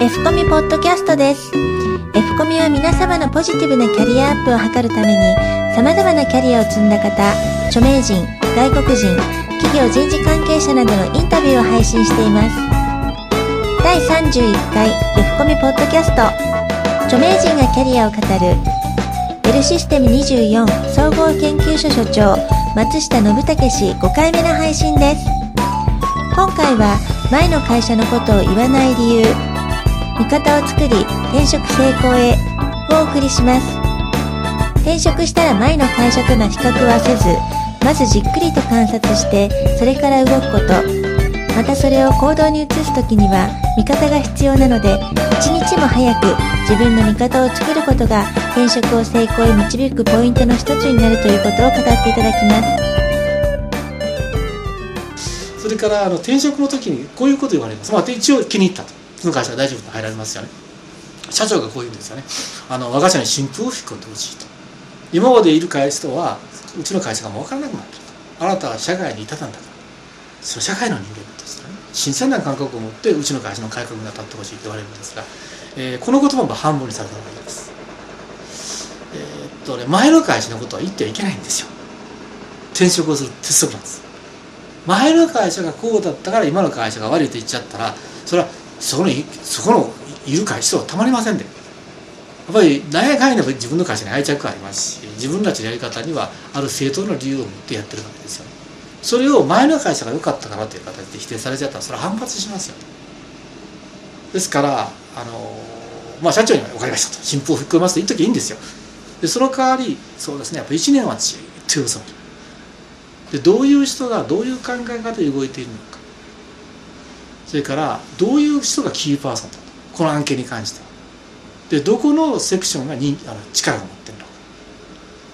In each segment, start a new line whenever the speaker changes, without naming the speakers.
F コミポッドキャストです。F コミは皆様のポジティブなキャリアアップを図るために様々なキャリアを積んだ方著名人外国人企業人事関係者などのインタビューを配信しています。第31回 F コミポッドキャスト。著名人がキャリアを語る。ベルシステム24総合研究所所長松下信武氏5回目の配信です。今回は前の会社のことを言わない理由味方を作り転職成功へをお送りします。転職したら前の会社との比較はせずまずじっくりと観察してそれから動くこと。またそれを行動に移す時には味方が必要なので一日も早く自分の味方を作ることが転職を成功へ導くポイントの一つになるということを語っていただきます。
それからあの転職の時にこういうこと言われます、まあ、一応気に入ったと。の会社は大丈夫と入られますよね。社長がこう言うんですよね。あの我が社に新風を吹き込んでほしいと今までいる会社とはうちの会社がもう分からなくなってると。あなたは社会にいたたんだから。その社会の人間ですからね。新鮮な感覚を持ってうちの会社の改革に当たってほしいと言われるんですが、えー、この言葉も半分にされた方がいいです。えー、っとね前の会社のことは言ってはいけないんですよ。転職をする鉄則なんです。前の会社がこうだったから今の会社が悪いと言っちゃったらそれはそこのそこのいる会社はたまりませんで、やっぱり何やかんや自分の会社に愛着がありますし自分たちのやり方にはある正当な理由を持ってやってるわけですよ。ねそれを前の会社が良かったからという形で否定されちゃったらそれは反発しますよ。ねですからあのまあ社長には分かりましたと。新風を吹っ込みますと言っときゃいいんですよ。でその代わりそうですねやっぱ1年はじっと様子を見るでどういう人がどういう考え方で動いているのか。それからどういう人がキーパーソンだと。この案件に関しては。でどこのセクションがにあの力を持ってるのか。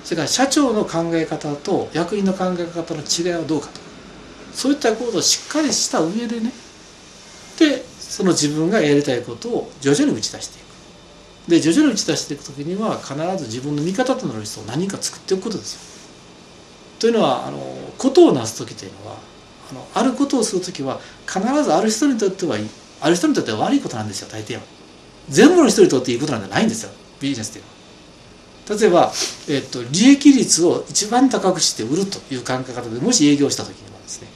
それから社長の考え方と役員の考え方の違いはどうかと。そういったことをしっかりした上でね。でその自分がやりたいことを徐々に打ち出していく。で徐々に打ち出していく時には必ず自分の味方となる人を何か作っておくことですよ。というのはあのことをなす時というのはあのあることをする時は必ずある人にとってはある人にとっては悪いことなんですよ大抵は。全部の人にとっていいことなんてないんですよビジネスっていうのは。例えば、えっと、利益率を一番高くして売るという考え方でもし営業した時にはですね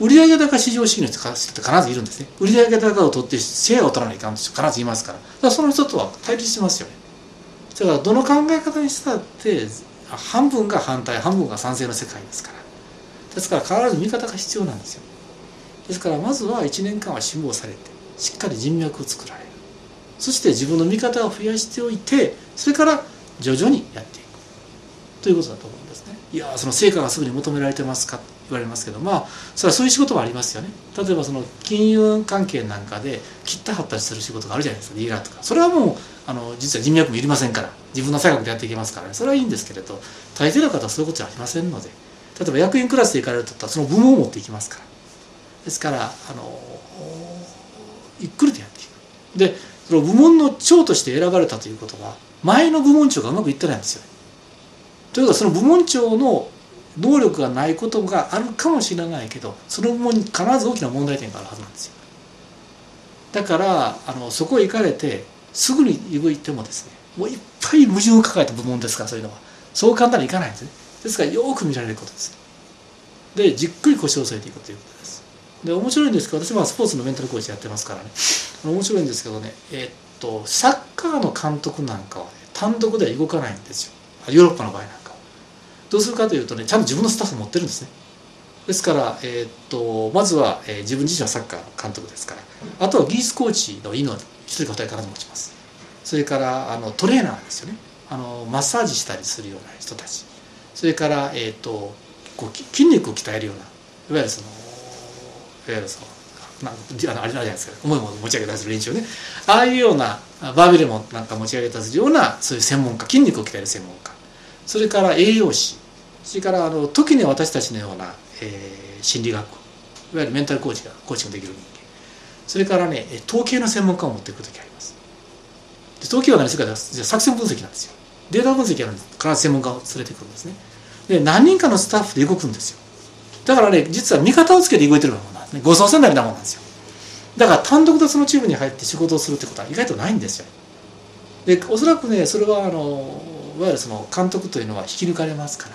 売上高至上主義の人って必ずいるんですね。売上高を取ってシェアを取らないかんと必ずいますから。だからその人とは対立しますよね。だからどの考え方にしたって半分が反対半分が賛成の世界ですから。ですから必ず味方が必要なんですよ。ですからまずは1年間は辛抱されてしっかり人脈を作られる。そして自分の味方を増やしておいてそれから徐々にやっていく。ということだと思うんですね。いやその成果がすぐに求められてますか？言われますけどまあそれはそういう仕事もありますよね。例えばその金融関係なんかで切った貼ったする仕事があるじゃないですか。リーガーとか。それはもうあの実は人脈もいりませんから。自分の才覚でやっていけますからね。それはいいんですけれど大抵の方はそういうことじゃありませんので。例えば役員クラスで行かれるとったらその部門を持っていきますから。ですからあのゆっくりとやっていく。でその部門の長として選ばれたということは前の部門長がうまくいってないんですよというかその部門長の能力がないことがあるかもしれないけどその部門に必ず大きな問題点があるはずなんですよ。だからあのそこへ行かれてすぐに動いてもですねもういっぱい矛盾を抱えた部門ですからそういうのは。そう簡単にいかないんですね。ですからよく見られることです。でじっくり腰を押さえていくということです。で面白いんですけど私はスポーツのメンタルコーチやってますからね。面白いんですけどねえー、っとサッカーの監督なんかはね単独では動かないんですよ。ヨーロッパの場合なんかは。どうするかというとねちゃんと自分のスタッフ持ってるんですね。ですから、えー、っとまずは、えー、自分自身はサッカーの監督ですから。あとは技術コーチのいいの一人か二人必ず持ちます。それからあのトレーナーですよね。あのマッサージしたりするような人たち。それから、えーと、こう筋肉を鍛えるようないわゆるそのいわゆるそのなんあのあれじゃないですか重いものを持ち上げたりする練習ね。ああいうようなバーベルもなんか持ち上げたりするようなそういう専門家筋肉を鍛える専門家。それから栄養士。それからあの時に私たちのような、えー、心理学いわゆるメンタルコーチがコーチングできる人間。それからね統計の専門家を持っていく時あります。で統計は何するか作戦分析なんですよ。データ分析やるんです必ず専門家を連れてくるんですね。で何人かのスタッフで動くんですよ。だからね実は味方をつけて動いてるようなもんなんですね。護送船みたいなもんなんですよ。だから単独でそのチームに入って仕事をするってことは意外とないんですよ。でおそらくねそれはあのいわゆるその監督というのは引き抜かれますか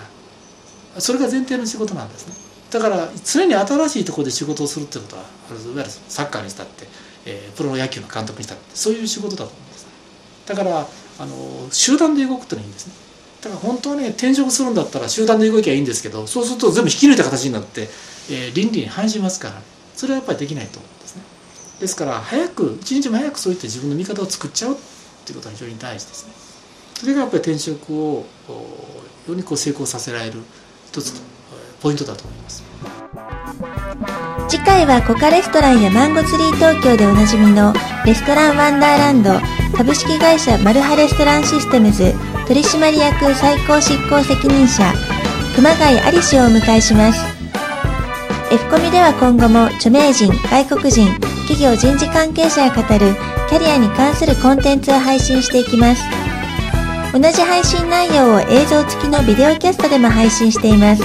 らそれが前提の仕事なんですね。だから常に新しいところで仕事をするってことはいわゆるサッカーにしたって、えー、プロ野球の監督にしたってそういう仕事だと思うんですだからあの集団で動くってのはいいんですね。だから本当はね転職するんだったら集団で動きゃいいんですけどそうすると全部引き抜いた形になって、えー、倫理に反しますからそれはやっぱりできないと思うんですね。ですから早く一日も早くそういった自分の味方を作っちゃうっていうことは非常に大事ですね。それがやっぱり転職をよりこう成功させられる一つのポイントだと思います。
次回はコカレストランやマンゴツリー東京でおなじみのレストランワンダーランド。株式会社マルハレストランシステムズ取締役最高執行責任者熊谷有志をお迎えします。F コミでは今後も著名人外国人企業人事関係者が語るキャリアに関するコンテンツを配信していきます。同じ配信内容を映像付きのビデオキャストでも配信しています。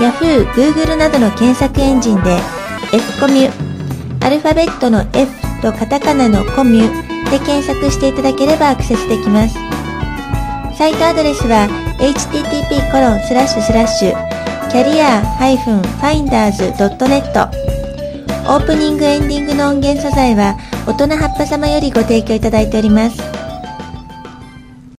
Yahoo、Google などの検索エンジンで F コミュアルファベットの F とカタカナのコミュで検索していただければアクセスできますサイトアドレスは http コロンスラッシュスラッシュキャリア -finders.net オープニングエンディングの音源素材は大人葉っぱ様よりご提供いただいております。